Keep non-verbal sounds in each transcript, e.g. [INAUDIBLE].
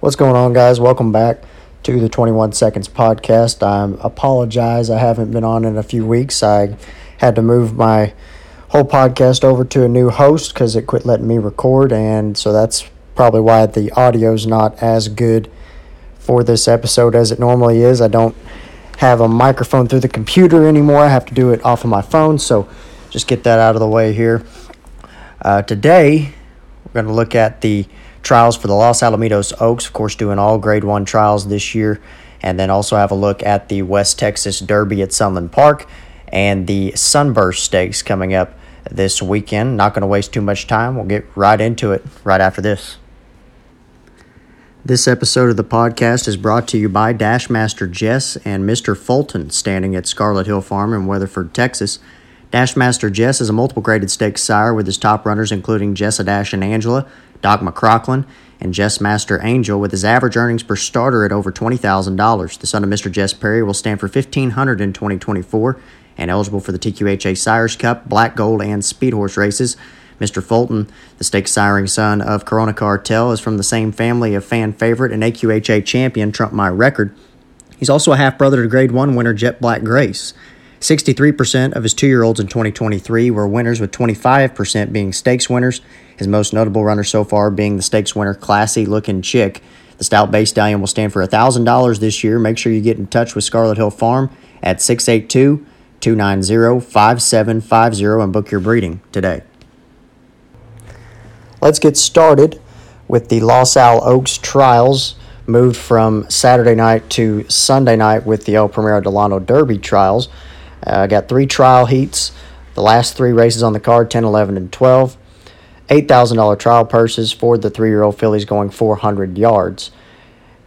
What's going on, guys? Welcome back to the 21 Seconds podcast. I apologize, I haven't been on in a few weeks. I had to move my whole podcast over to a new host because it quit letting me record, and so that's probably why the audio's not as good for this episode as it normally is. I don't have a microphone through the computer anymore. I have to do it off of my phone, so just get that out of the way here. Uh, today, we're going to look at the trials for the Los Alamitos Oaks, of course, doing all grade one trials this year, and then also have a look at the West Texas Derby at Sunland Park and the Sunburst Stakes coming up this weekend. Not going to waste too much time. We'll get right into it right after this. This episode of the podcast is brought to you by Dashmaster Jess and Mr. Fulton, standing at Scarlet Hill Farm in Weatherford, Texas. Dashmaster Jess is a multiple graded stakes sire with his top runners including Jessa Dash and Angela, Doc McCrocklin, and Jess Master Angel with his average earnings per starter at over $20,000. The son of Mr. Jess Perry will stand for 1500 in 2024 and eligible for the TQHA Sires Cup, Black Gold, and Speed Horse races. Mr. Fulton, the stakes siring son of Corona Cartel, is from the same family of fan favorite and AQHA champion Trump My Record. He's also a half brother to Grade 1 winner Jet Black Grace. 63% of his two year olds in 2023 were winners, with 25% being stakes winners. His most notable runner so far being the stakes winner, Classy Looking Chick. The stout base stallion will stand for $1,000 this year. Make sure you get in touch with Scarlet Hill Farm at 682 290 5750 and book your breeding today. Let's get started with the Los Al Oaks trials moved from Saturday night to Sunday night with the El Primero Del Ano Derby trials. I uh, got three trial heats. The last three races on the card 10, 11, and 12. $8,000 trial purses for the three year old fillies going 400 yards.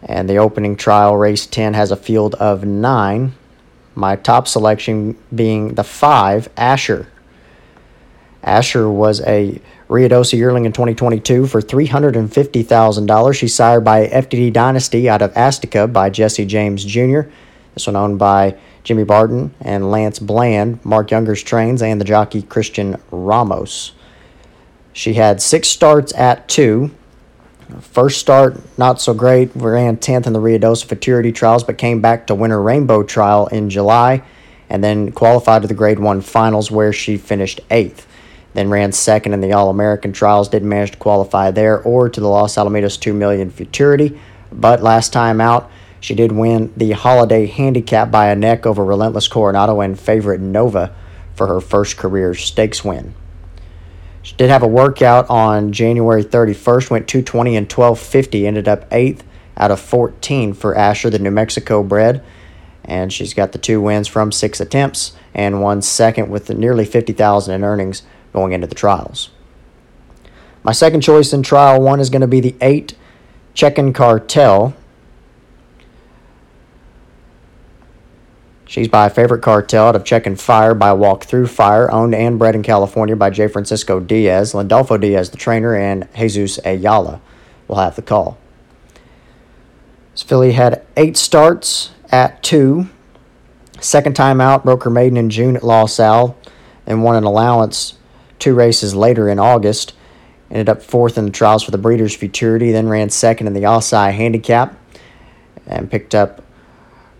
And the opening trial, race 10, has a field of nine. My top selection being the five, Asher. Asher was a Ruidoso yearling in 2022 for $350,000. She's sired by FDD Dynasty out of Astica by Jesse James Jr. This one owned by Jimmy Barton and Lance Bland, Mark Younger's trains, and the jockey Christian Ramos. She had six starts at two. First start, not so great. Ran 10th in the Ruidoso Futurity Trials, but came back to win her Rainbow Trial in July and then qualified to the Grade 1 Finals where she finished 8th. Then ran second in the All American Trials, didn't manage to qualify there or to the Los Alamitos 2 million Futurity, but last time out, she did win the Holiday Handicap by a neck over Relentless Coronado and favorite Nova for her first career stakes win. She did have a workout on January 31st, went 220 and 1250, ended up 8th out of 14 for Asher, the New Mexico bred. And she's got the two wins from six attempts and one second with nearly 50,000 in earnings going into the trials. My second choice in trial one is going to be the 8 Check-in Cartel. She's by favorite cartel out of Check and Fire by Walk Through Fire, owned and bred in California by J. Francisco Diaz, Landolfo Diaz, the trainer, and Jesus Ayala will have the call. This filly had eight starts at two. Second time out, broke her maiden in June at Los Al, and won an allowance two races later in August. Ended up fourth in the trials for the Breeders' Futurity, then ran second in the Osai Handicap, and picked up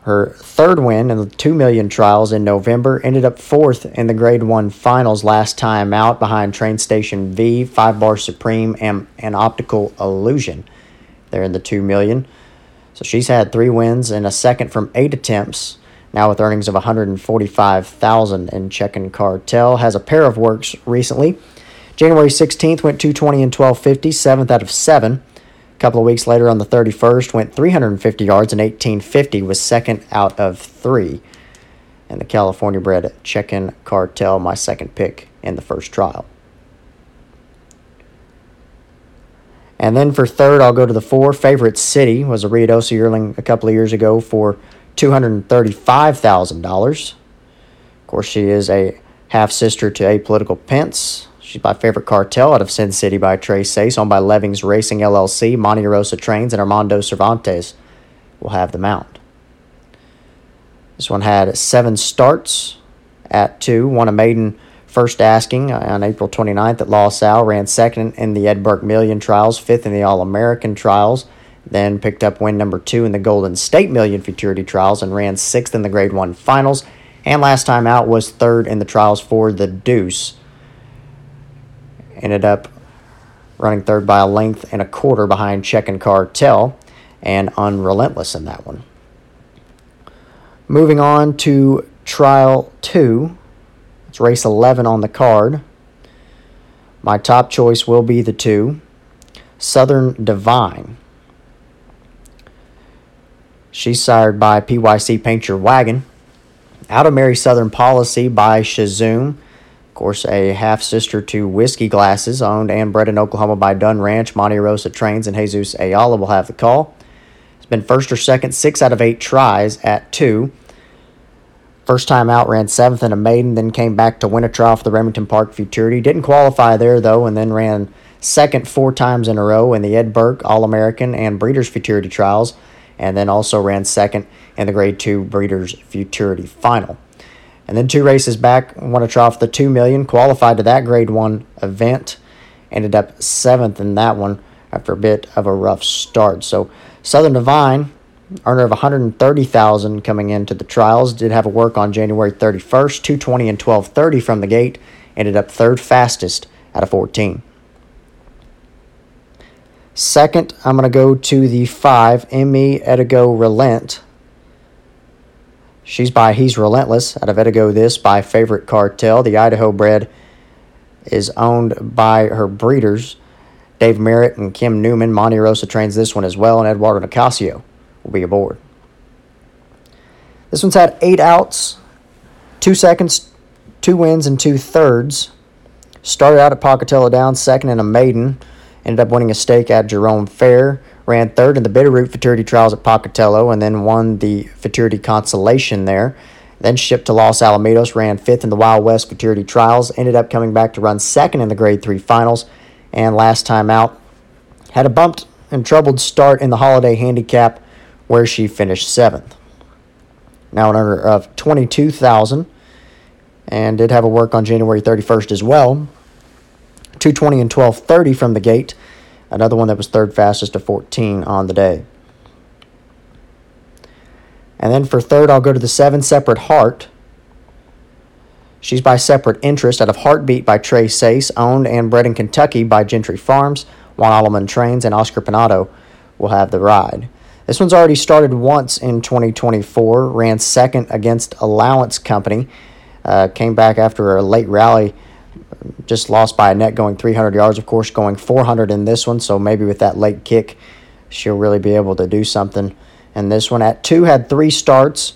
her third win in the 2 million trials in November ended up fourth in the Grade 1 finals last time out behind Train Station V, 5 Bar Supreme, and, and Optical Illusion. They're in the 2 million. So she's had three wins and a second from eight attempts. Now with earnings of 145,000 in Check-in Cartel has a pair of works recently. January 16th went 220 and 1250, seventh out of seven couple of weeks later on the 31st, went 350 yards and 1850 was second out of three. And the California bred Check-in Cartel, my second pick in the first trial. And then for third, I'll go to the four. Favorite City was a Ruidoso yearling a couple of years ago for $235,000. Of course, she is a half sister to Apolitical Pence. She's my favorite cartel out of Sin City by Tres Seis, owned by Levings Racing LLC, Monte Rosa Trains, and Armando Cervantes will have the mount. This one had seven starts at two, won a maiden first asking on April 29th at Los Al, ran second in the Ed Burke Million Trials, fifth in the All American Trials, Then picked up win number two in the Golden State Million Futurity Trials and ran sixth in the Grade 1 Finals. And last time out was third in the trials for the Deuce. Ended up running third by a length and a quarter behind Check-in Cartel and Unrelentless in that one. Moving on to trial two. It's race 11 on the card. My top choice will be the two Southern Divine. She's sired by PYC Paint Your Wagon. Out of Mary Southern Policy by Shazoom. Course, a half sister to Whiskey Glasses, owned and bred in Oklahoma by Dunn Ranch. Monte Rosa Trains and Jesus Ayala will have the call. It's been first or second, six out of eight tries at two. First time out, ran seventh in a maiden, then came back to win a trial for the Remington Park Futurity. Didn't qualify there, though, and then ran second four times in a row in the Ed Burke All American and Breeders' Futurity trials, and then also ran second in the Grade 2 Breeders' Futurity final. And then two races back, won a for the 2 million, qualified to that Grade 1 event, ended up seventh in that one after a bit of a rough start. So Southern Divine earner of 130,000 coming into the trials. Did have a work on January 31st, 220 and 1230 from the gate. Ended up third fastest out of 14. Second, I'm going to go to the 5, ME Edigo Relent. She's by He's Relentless out of Edigo This by Favorite Cartel. The Idaho bred is owned by her breeders, Dave Merritt and Kim Newman. Monte Rosa trains this one as well, and Eduardo Nicasio will be aboard. This one's had eight outs, two seconds, two wins, and two thirds. Started out at Pocatello down second in a maiden. Ended up winning a stake at Jerome Fair. Ran third in the Bitterroot Futurity Trials at Pocatello and then won the Futurity Consolation there. Then shipped to Los Alamitos, ran fifth in the Wild West Futurity Trials. Ended up coming back to run second in the Grade 3 Finals. And last time out, had a bumped and troubled start in the Holiday Handicap where she finished seventh. Now an earner of 22,000 and did have a work on January 31st as well. 220 and 1230 from the gate. Another one that was third fastest to 14 on the day. And then for third, I'll go to the seven separate heart. She's by separate interest out of Heartbeat by Tres Seis, owned and bred in Kentucky by Gentry Farms. Juan Alleman Trains and Oscar Panado will have the ride. This one's already started once in 2024, ran second against Allowance Company, uh, came back after a late rally, just lost by a net going 300 yards, of course, going 400 in this one. So maybe with that late kick, she'll really be able to do something. And this one at two had three starts,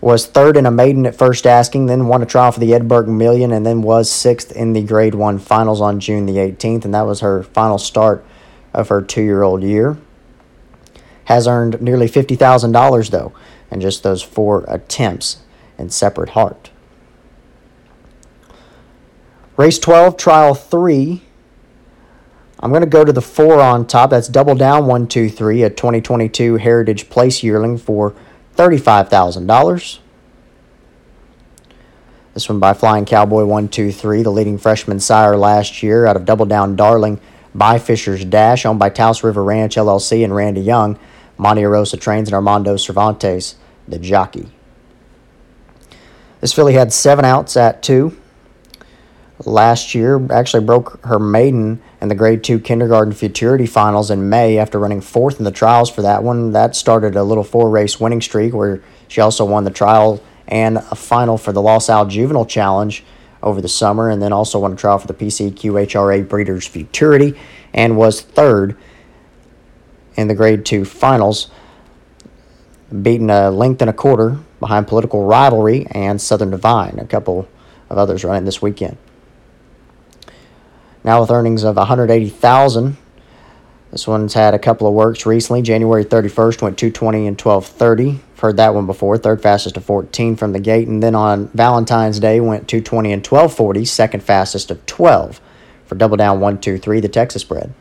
was third in a maiden at first asking, then won a trial for the Ed Burke Million, and then was sixth in the Grade 1 finals on June the 18th. And that was her final start of her two year old year has earned nearly $50,000, though, in just those four attempts in separate heart. Race 12, trial 3. I'm going to go to the 4 on top. That's double down 123, a 2022 Heritage Place yearling for $35,000. This one by Flying Cowboy 123, the leading freshman sire last year out of Double Down Darling by Fisher's Dash, owned by Taos River Ranch LLC and Randy Young. Monte Rosa trains and Armando Cervantes, the jockey. This filly had seven outs at two. Last year, actually broke her maiden in the Grade 2 Kindergarten Futurity Finals in May after running fourth in the trials for that one. That started a little four race winning streak where she also won the trial and a final for the Los Al Juvenile Challenge over the summer, and then also won a trial for the PCQHRA Breeders' Futurity and was third in the Grade 2 finals, beating a length and a quarter behind Political Rivalry and Southern Divine, a couple of others running this weekend. Now with earnings of 180,000, this one's had a couple of works recently. January 31st went 220 and 1230. Heard that one before. Third fastest to 14 from the gate. And then on Valentine's Day went 220 and 1240. Second fastest of 12 for double down 123, the Texas spread.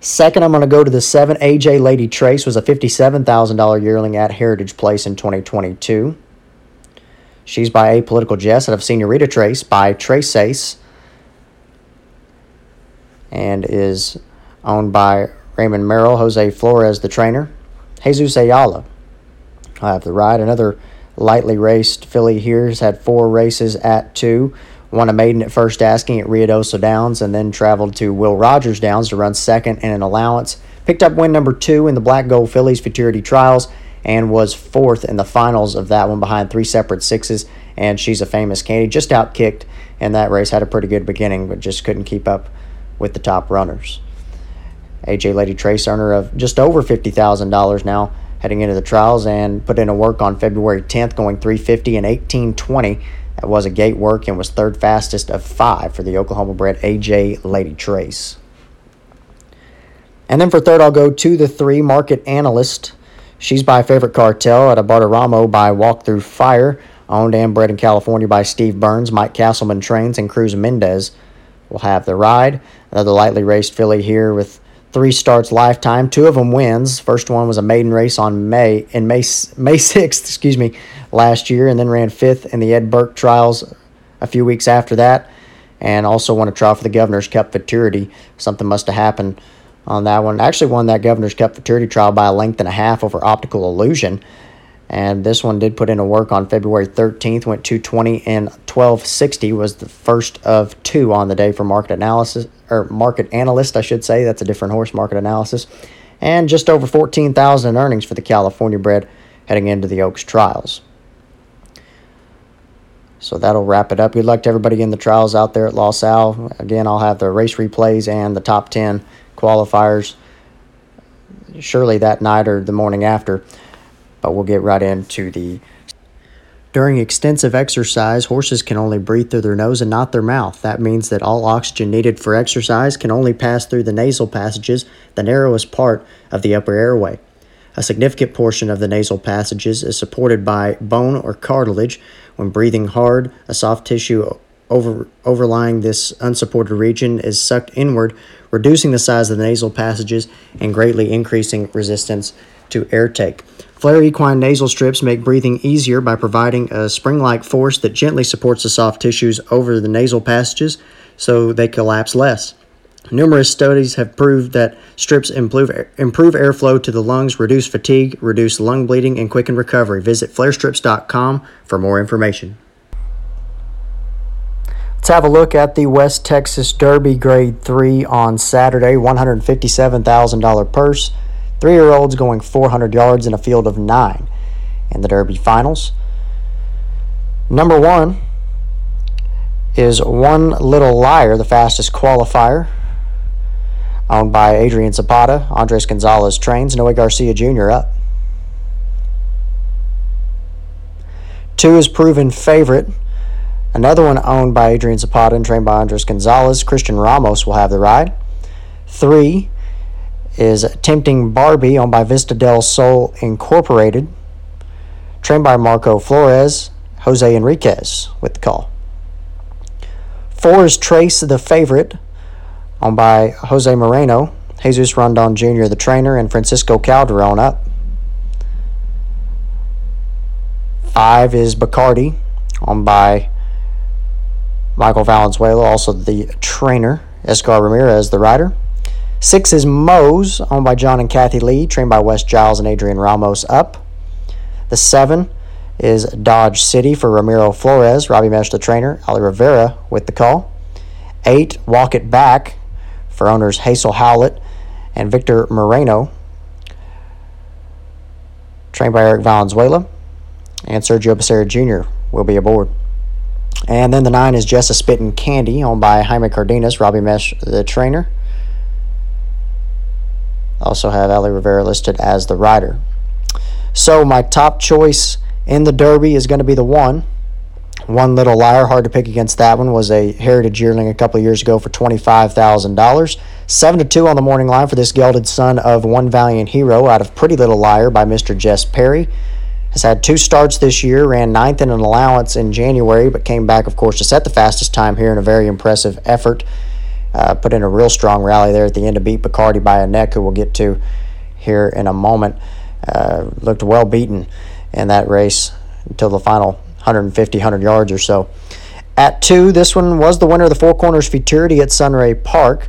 Second, I'm going to go to the 7 AJ Lady Trace was a $57,000 yearling at Heritage Place in 2022. She's by Apolitical Jess out of Senorita Trace by Trace Ace and is owned by Raymond Merrill, Jose Flores, the trainer. Jesus Ayala. I have the ride. Another lightly raced filly here has had four races at two. Won a maiden at first asking at Ruidoso Downs and then traveled to Will Rogers Downs to run second in an allowance. Picked up win number two in the Black Gold Fillies Futurity Trials and was fourth in the finals of that one behind three separate sixes. And she's a famous candy. Just outkicked in that race. Had a pretty good beginning, but just couldn't keep up with the top runners. AJ Lady Trace earner of just over $50,000 now heading into the trials and put in a work on February 10th going 350 and 1820 that was a gate work and was third fastest of five for the Oklahoma bred AJ Lady Trace. And then for third, I'll go to the three market analyst. She's by Favorite Cartel at a Barteramo by Walk Through Fire, owned and bred in California by Steve Burns, Mike Castleman Trains, and Cruz Mendez will have the ride. Another lightly raced filly here with three starts lifetime. Two of them wins. First one was a maiden race on May in May May [LAUGHS] sixth, excuse me, last year, and then ran fifth in the Ed Burke trials a few weeks after that, and also won a trial for the Governor's Cup Futurity. Something must have happened on that one. Actually, won that Governor's Cup Futurity trial by a length and a half over Optical Illusion. And this one did put in a work on February 13th, went 220 and 1260, was the first of two on the day for market analysis, or market analyst, I should say. That's a different horse, market analysis. And just over 14,000 in earnings for the California bred heading into the Oaks trials. So that'll wrap it up. Good luck to everybody in the trials out there at Los Al. Again, I'll have the race replays and the top 10 qualifiers surely that night or the morning after. But we'll get right into the. During extensive exercise, horses can only breathe through their nose and not their mouth. That means that all oxygen needed for exercise can only pass through the nasal passages, the narrowest part of the upper airway. A significant portion of the nasal passages is supported by bone or cartilage. When breathing hard, a soft tissue over, overlying this unsupported region is sucked inward, reducing the size of the nasal passages and greatly increasing resistance to air take. Flair equine nasal strips make breathing easier by providing a spring like force that gently supports the soft tissues over the nasal passages so they collapse less. Numerous studies have proved that strips improve, improve airflow to the lungs, reduce fatigue, reduce lung bleeding, and quicken recovery. Visit flairstrips.com for more information. Let's have a look at the West Texas Derby Grade 3 on Saturday. $157,000 purse. Three year olds going 400 yards in a field of nine in the Derby finals. Number one is One Little Liar, the fastest qualifier, owned by Adrian Zapata. Andres Gonzalez trains. Noe Garcia Jr. up. Two is Proven Favorite. Another one owned by Adrian Zapata and trained by Andres Gonzalez. Christian Ramos will have the ride. Three is Tempting Barbie, owned by Vista del Sol Incorporated, trained by Marco Flores, Jose Enriquez with the call. Four is Trace the Favorite, owned by Jose Moreno, Jesus Rondon Jr., the trainer, and Francisco Calderon up. Five is Bacardi, owned by Michael Valenzuela, also the trainer, Escar Ramirez, the rider. Six is Mose, owned by John and Kathy Lee, trained by Wes Giles and Adrian Ramos up. The seven is Dodge City for Ramiro Flores, Robbie Mesh, the trainer, Ali Rivera with the call. Eight, Walk It Back for owners Hazel Howlett and Victor Moreno, trained by Eric Valenzuela. And Sergio Becerra Jr. will be aboard. And then the nine is Jessa Spittin' Candy, owned by Jaime Cardenas, Robbie Mesh, the trainer. Also have Ali Rivera listed as the rider. So my top choice in the Derby is going to be the one. One Little Liar, hard to pick against that one, was a heritage yearling a couple years ago for $25,000. 7 to 2 on the morning line for this gelded son of One Valiant Hero out of Pretty Little Liar by Mr. Jess Perry. Has had two starts this year, ran ninth in an allowance in January, but came back, of course, to set the fastest time here in a very impressive effort. Uh, put in a real strong rally there at the end to beat Bacardi by a neck, who we'll get to here in a moment. Uh, looked well beaten in that race until the final 150, 100 yards or so. At two, this one was the winner of the Four Corners Futurity at Sunray Park.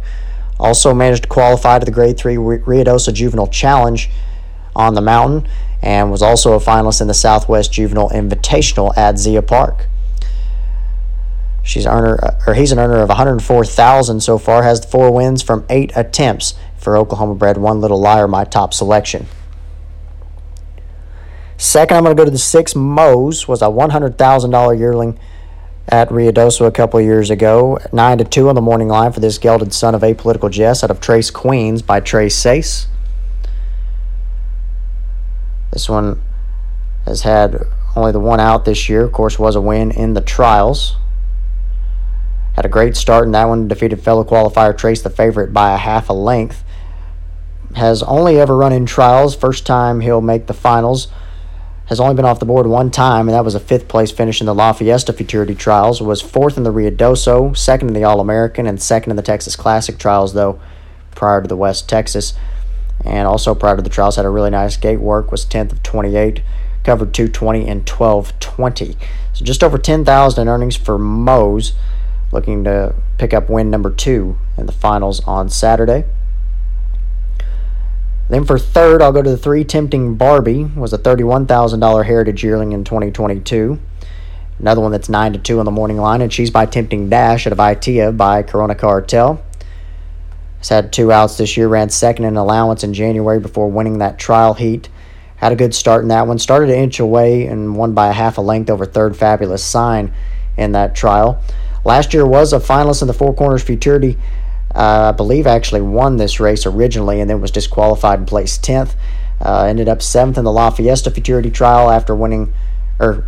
Also managed to qualify to the Grade 3 Ruidoso Juvenile Challenge on the mountain and was also a finalist in the Southwest Juvenile Invitational at Zia Park. She's earner, uh, or he's an earner of 104,000 so far. Has four wins from eight attempts for Oklahoma bred One Little Liar, my top selection. Second, I'm going to go to the six Moes. Was a $100,000 yearling at Ruidoso a couple years ago. Nine to two on the morning line for this gelded son of apolitical Jess out of Trace Queens by Tres Seis. This one has had only the one out this year. Of course, was a win in the trials. Had a great start in that one. Defeated fellow qualifier Trace the favorite by a half a length. Has only ever run in trials. First time he'll make the finals. Has only been off the board one time, and that was a fifth place finish in the La Fiesta Futurity Trials. Was fourth in the Ruidoso, second in the All American, and second in the Texas Classic Trials, though, prior to the West Texas. And also prior to the trials, had a really nice gate work, was 10th of 28, covered 220 and 1220. So just over 10,000 in earnings for Mose, looking to pick up win number two in the finals on Saturday. Then for third, I'll go to the three Tempting Barbie, was a $31,000 Heritage Yearling in 2022. Another one that's 9 to 2 on the morning line, and she's by Tempting Dash out of Itea by Corona Cartel. Has had two outs this year, ran second in allowance in January before winning that trial heat. Had a good start in that one. Started an inch away and won by a half a length over third Fabulous Sign in that trial. Last year was a finalist in the Four Corners Futurity. Uh, I believe actually won this race originally and then was disqualified and placed 10th. Uh, ended up seventh in the La Fiesta Futurity trial after winning, or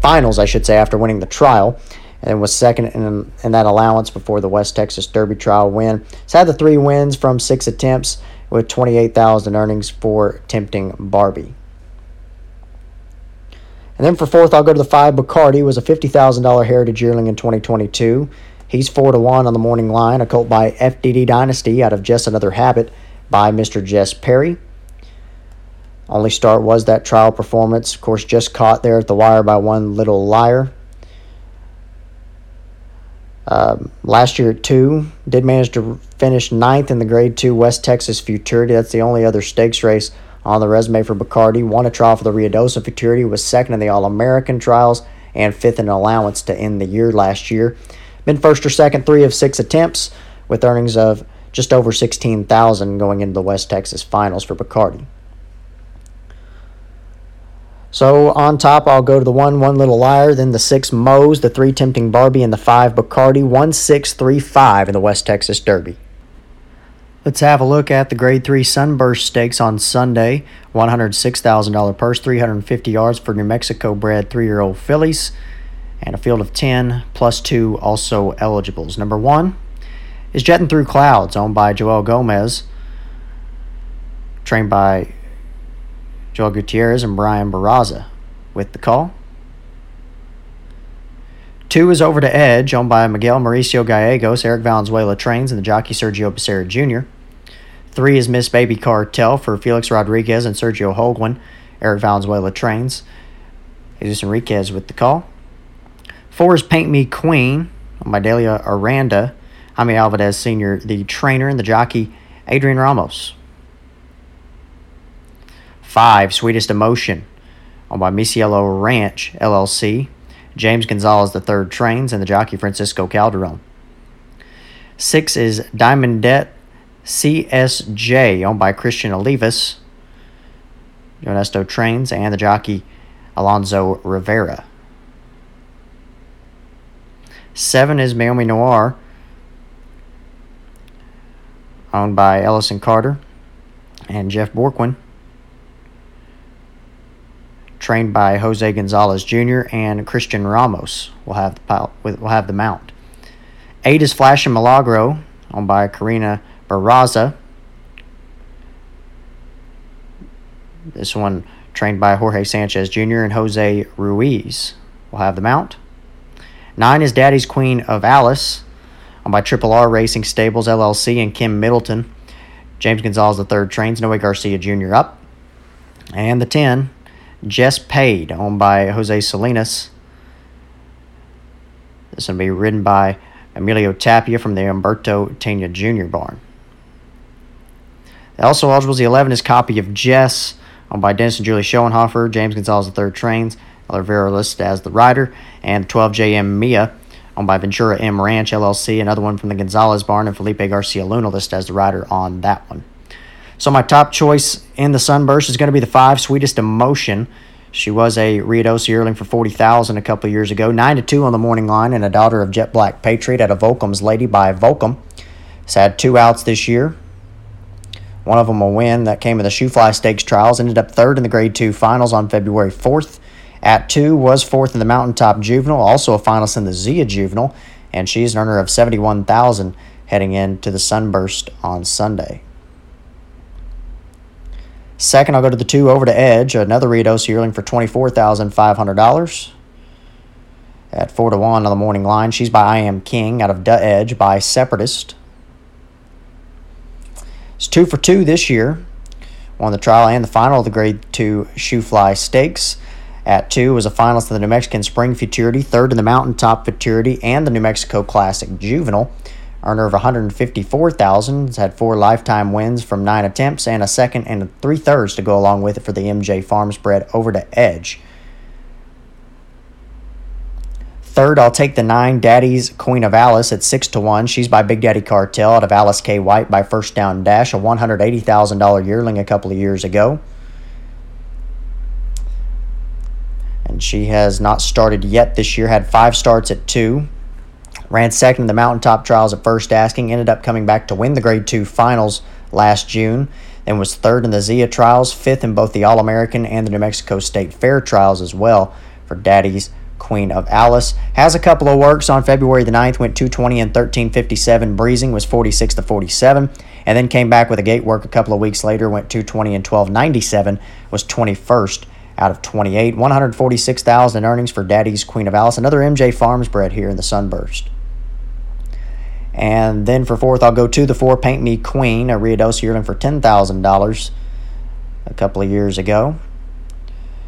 finals, I should say, after winning the trial and was second in, in that allowance before the West Texas Derby trial win. He's had the three wins from six attempts with 28,000 earnings for tempting Barbie. And then for fourth, I'll go to the five. Bacardi was a $50,000 Heritage Yearling in 2022. He's 4 to 1 on the morning line, a colt by FDD Dynasty out of Just Another Habit by Mr. Jess Perry. Only start was that trial performance. Of course, just caught there at the wire by one little liar. Um, last year two, did manage to finish ninth in the Grade Two West Texas Futurity. That's the only other stakes race on the resume for Bacardi. Won a trial for the Ruidoso Futurity, was second in the All American trials, and fifth in allowance to end the year last year. Been first or second three of six attempts, with earnings of just over sixteen thousand going into the West Texas Finals for Bacardi. So on top, I'll go to the one, one little liar, then the six Moes, the three tempting Barbie, and the five Bacardi, one, six, three, five in the West Texas Derby. Let's have a look at the Grade 3 Sunburst Stakes on Sunday. $106,000 purse, 350 yards for New Mexico bred three year old fillies, and a field of 10 plus two also eligibles. Number one is Jetting Through Clouds, owned by Joel Gomez, trained by Joel Gutierrez and Brian Barraza with the call. Two is over to Edge, owned by Miguel Mauricio Gallegos, Eric Valenzuela trains, and the jockey Sergio Becerra Jr. Three is Miss Baby Cartel for Felix Rodriguez and Sergio Holguin, Eric Valenzuela trains. Jesus Enriquez with the call. Four is Paint Me Queen, owned by Delia Aranda, Jaime Alvarez Sr., the trainer, and the jockey Adrian Ramos. Five, Sweetest Emotion, owned by Misiello Ranch LLC. James Gonzalez the Third trains and the jockey Francisco Calderon. Six is Diamondette CSJ, owned by Christian Olivas. Ernesto trains and the jockey Alonso Rivera. Seven is Naomi Noir, owned by Ellison Carter and Jeff Borquin trained by Jose Gonzalez Jr. and Christian Ramos will have the will have the mount. Eight is Flash and Milagro, owned by Karina Barraza. This one trained by Jorge Sanchez Jr. and Jose Ruiz will have the mount. Nine is Daddy's Queen of Alice, owned by Triple R Racing Stables LLC and Kim Middleton. James Gonzalez III trains Noe Garcia Jr. up. And the 10 just Paid, owned by Jose Salinas. This gonna be ridden by Emilio Tapia from the Umberto Tena Jr. barn. Also eligible is the 11 is copy of Jess, owned by Dennis and Julie Schoenhofer. James Gonzalez III trains. Olivera listed as the rider. And 12 JM Mia, owned by Ventura M Ranch LLC. Another one from the Gonzalez Barn. And Felipe Garcia Luna listed as the rider on that one. So my top choice in the Sunburst is going to be the five Sweetest Emotion. She was a Ruidoso yearling for forty thousand a couple years ago. Nine to two on the morning line, and a daughter of Jet Black Patriot at a Volcom's Lady by Volcom. Has had two outs this year. One of them a win that came in the Shoe Fly Stakes trials. Ended up third in the Grade Two finals on February fourth. At two was fourth in the Mountaintop Juvenile, also a finalist in the Zia Juvenile, and she's an earner of seventy one thousand heading into the Sunburst on Sunday. Second, I'll go to the two over to Edge, another Ruidoso yearling for $24,500 at 4 to 1 on the morning line. She's by I Am King out of Duh Edge by Separatist. It's two for two this year. Won the trial and the final of the Grade 2 Shoe Fly Stakes. At two was a finalist in the New Mexican Spring Futurity, third in the Mountaintop Futurity, and the New Mexico Classic Juvenile earner of 154,000. Has had four lifetime wins from nine attempts and a second and three thirds to go along with it for the MJ Farm spread over to Edge. Third, I'll take the nine Daddy's Queen of Alice at six to one. She's by Big Daddy Cartel out of Alice K. White by First Down Dash, a one hundred eighty thousand dollar yearling a couple of years ago. And she has not started yet this year. Had five starts at two. Ran second in the mountaintop trials at first asking, ended up coming back to win the grade two finals last June, then was third in the Zia trials, fifth in both the All American and the New Mexico State Fair trials as well for Daddy's Queen of Alice. Has a couple of works on February the 9th, went 220 and 1357 breezing, was 46 to 47, and then came back with a gate work a couple of weeks later, went 220 and 1297, was 21st out of 28. 146,000 earnings for Daddy's Queen of Alice, another MJ Farms bred here in the Sunburst. And then for fourth, I'll go to the four Paint Me Queen, a Ruidoso yearling for $10,000 a couple of years ago.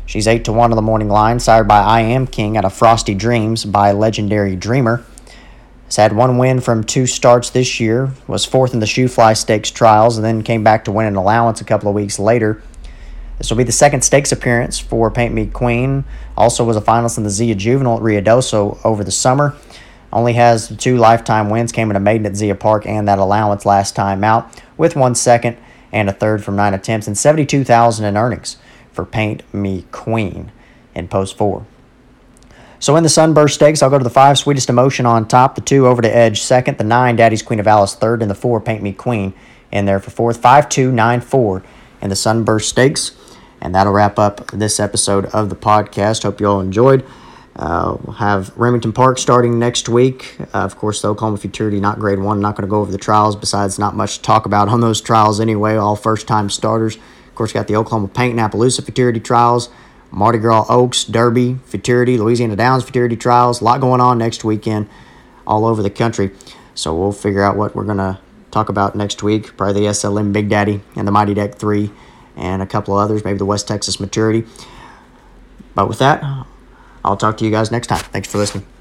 She's 8 to 1 on the morning line, sired by I Am King out of Frosty Dreams by Legendary Dreamer. Has had one win from two starts this year, was fourth in the Shoe Fly Stakes trials, and then came back to win an allowance a couple of weeks later. This will be the second stakes appearance for Paint Me Queen. Also was a finalist in the Zia Juvenile at Ruidoso over the summer. Only has two lifetime wins, came in a maiden at Zia Park and that allowance last time out, with one second and a third from nine attempts, and 72000 in earnings for Paint Me Queen in post four. So in the Sunburst Stakes, I'll go to the five Sweetest Emotion on top, the two over to Edge second, the nine Daddy's Queen of Alice third, and the four Paint Me Queen in there for fourth. Five two nine four in the Sunburst Stakes. And that'll wrap up this episode of the podcast. Hope you all enjoyed. Uh, we'll have Remington Park starting next week. Uh, of course, the Oklahoma Futurity, not grade one. Not going to go over the trials. Besides, not much to talk about on those trials anyway. All first time starters. Of course, got the Oklahoma Paint and Appaloosa Futurity trials, Mardi Gras Oaks, Derby Futurity, Louisiana Downs Futurity trials. A lot going on next weekend all over the country. So we'll figure out what we're going to talk about next week. Probably the SLM Big Daddy and the Mighty Deck 3 and a couple of others, maybe the West Texas Maturity. But with that, I'll talk to you guys next time. Thanks for listening.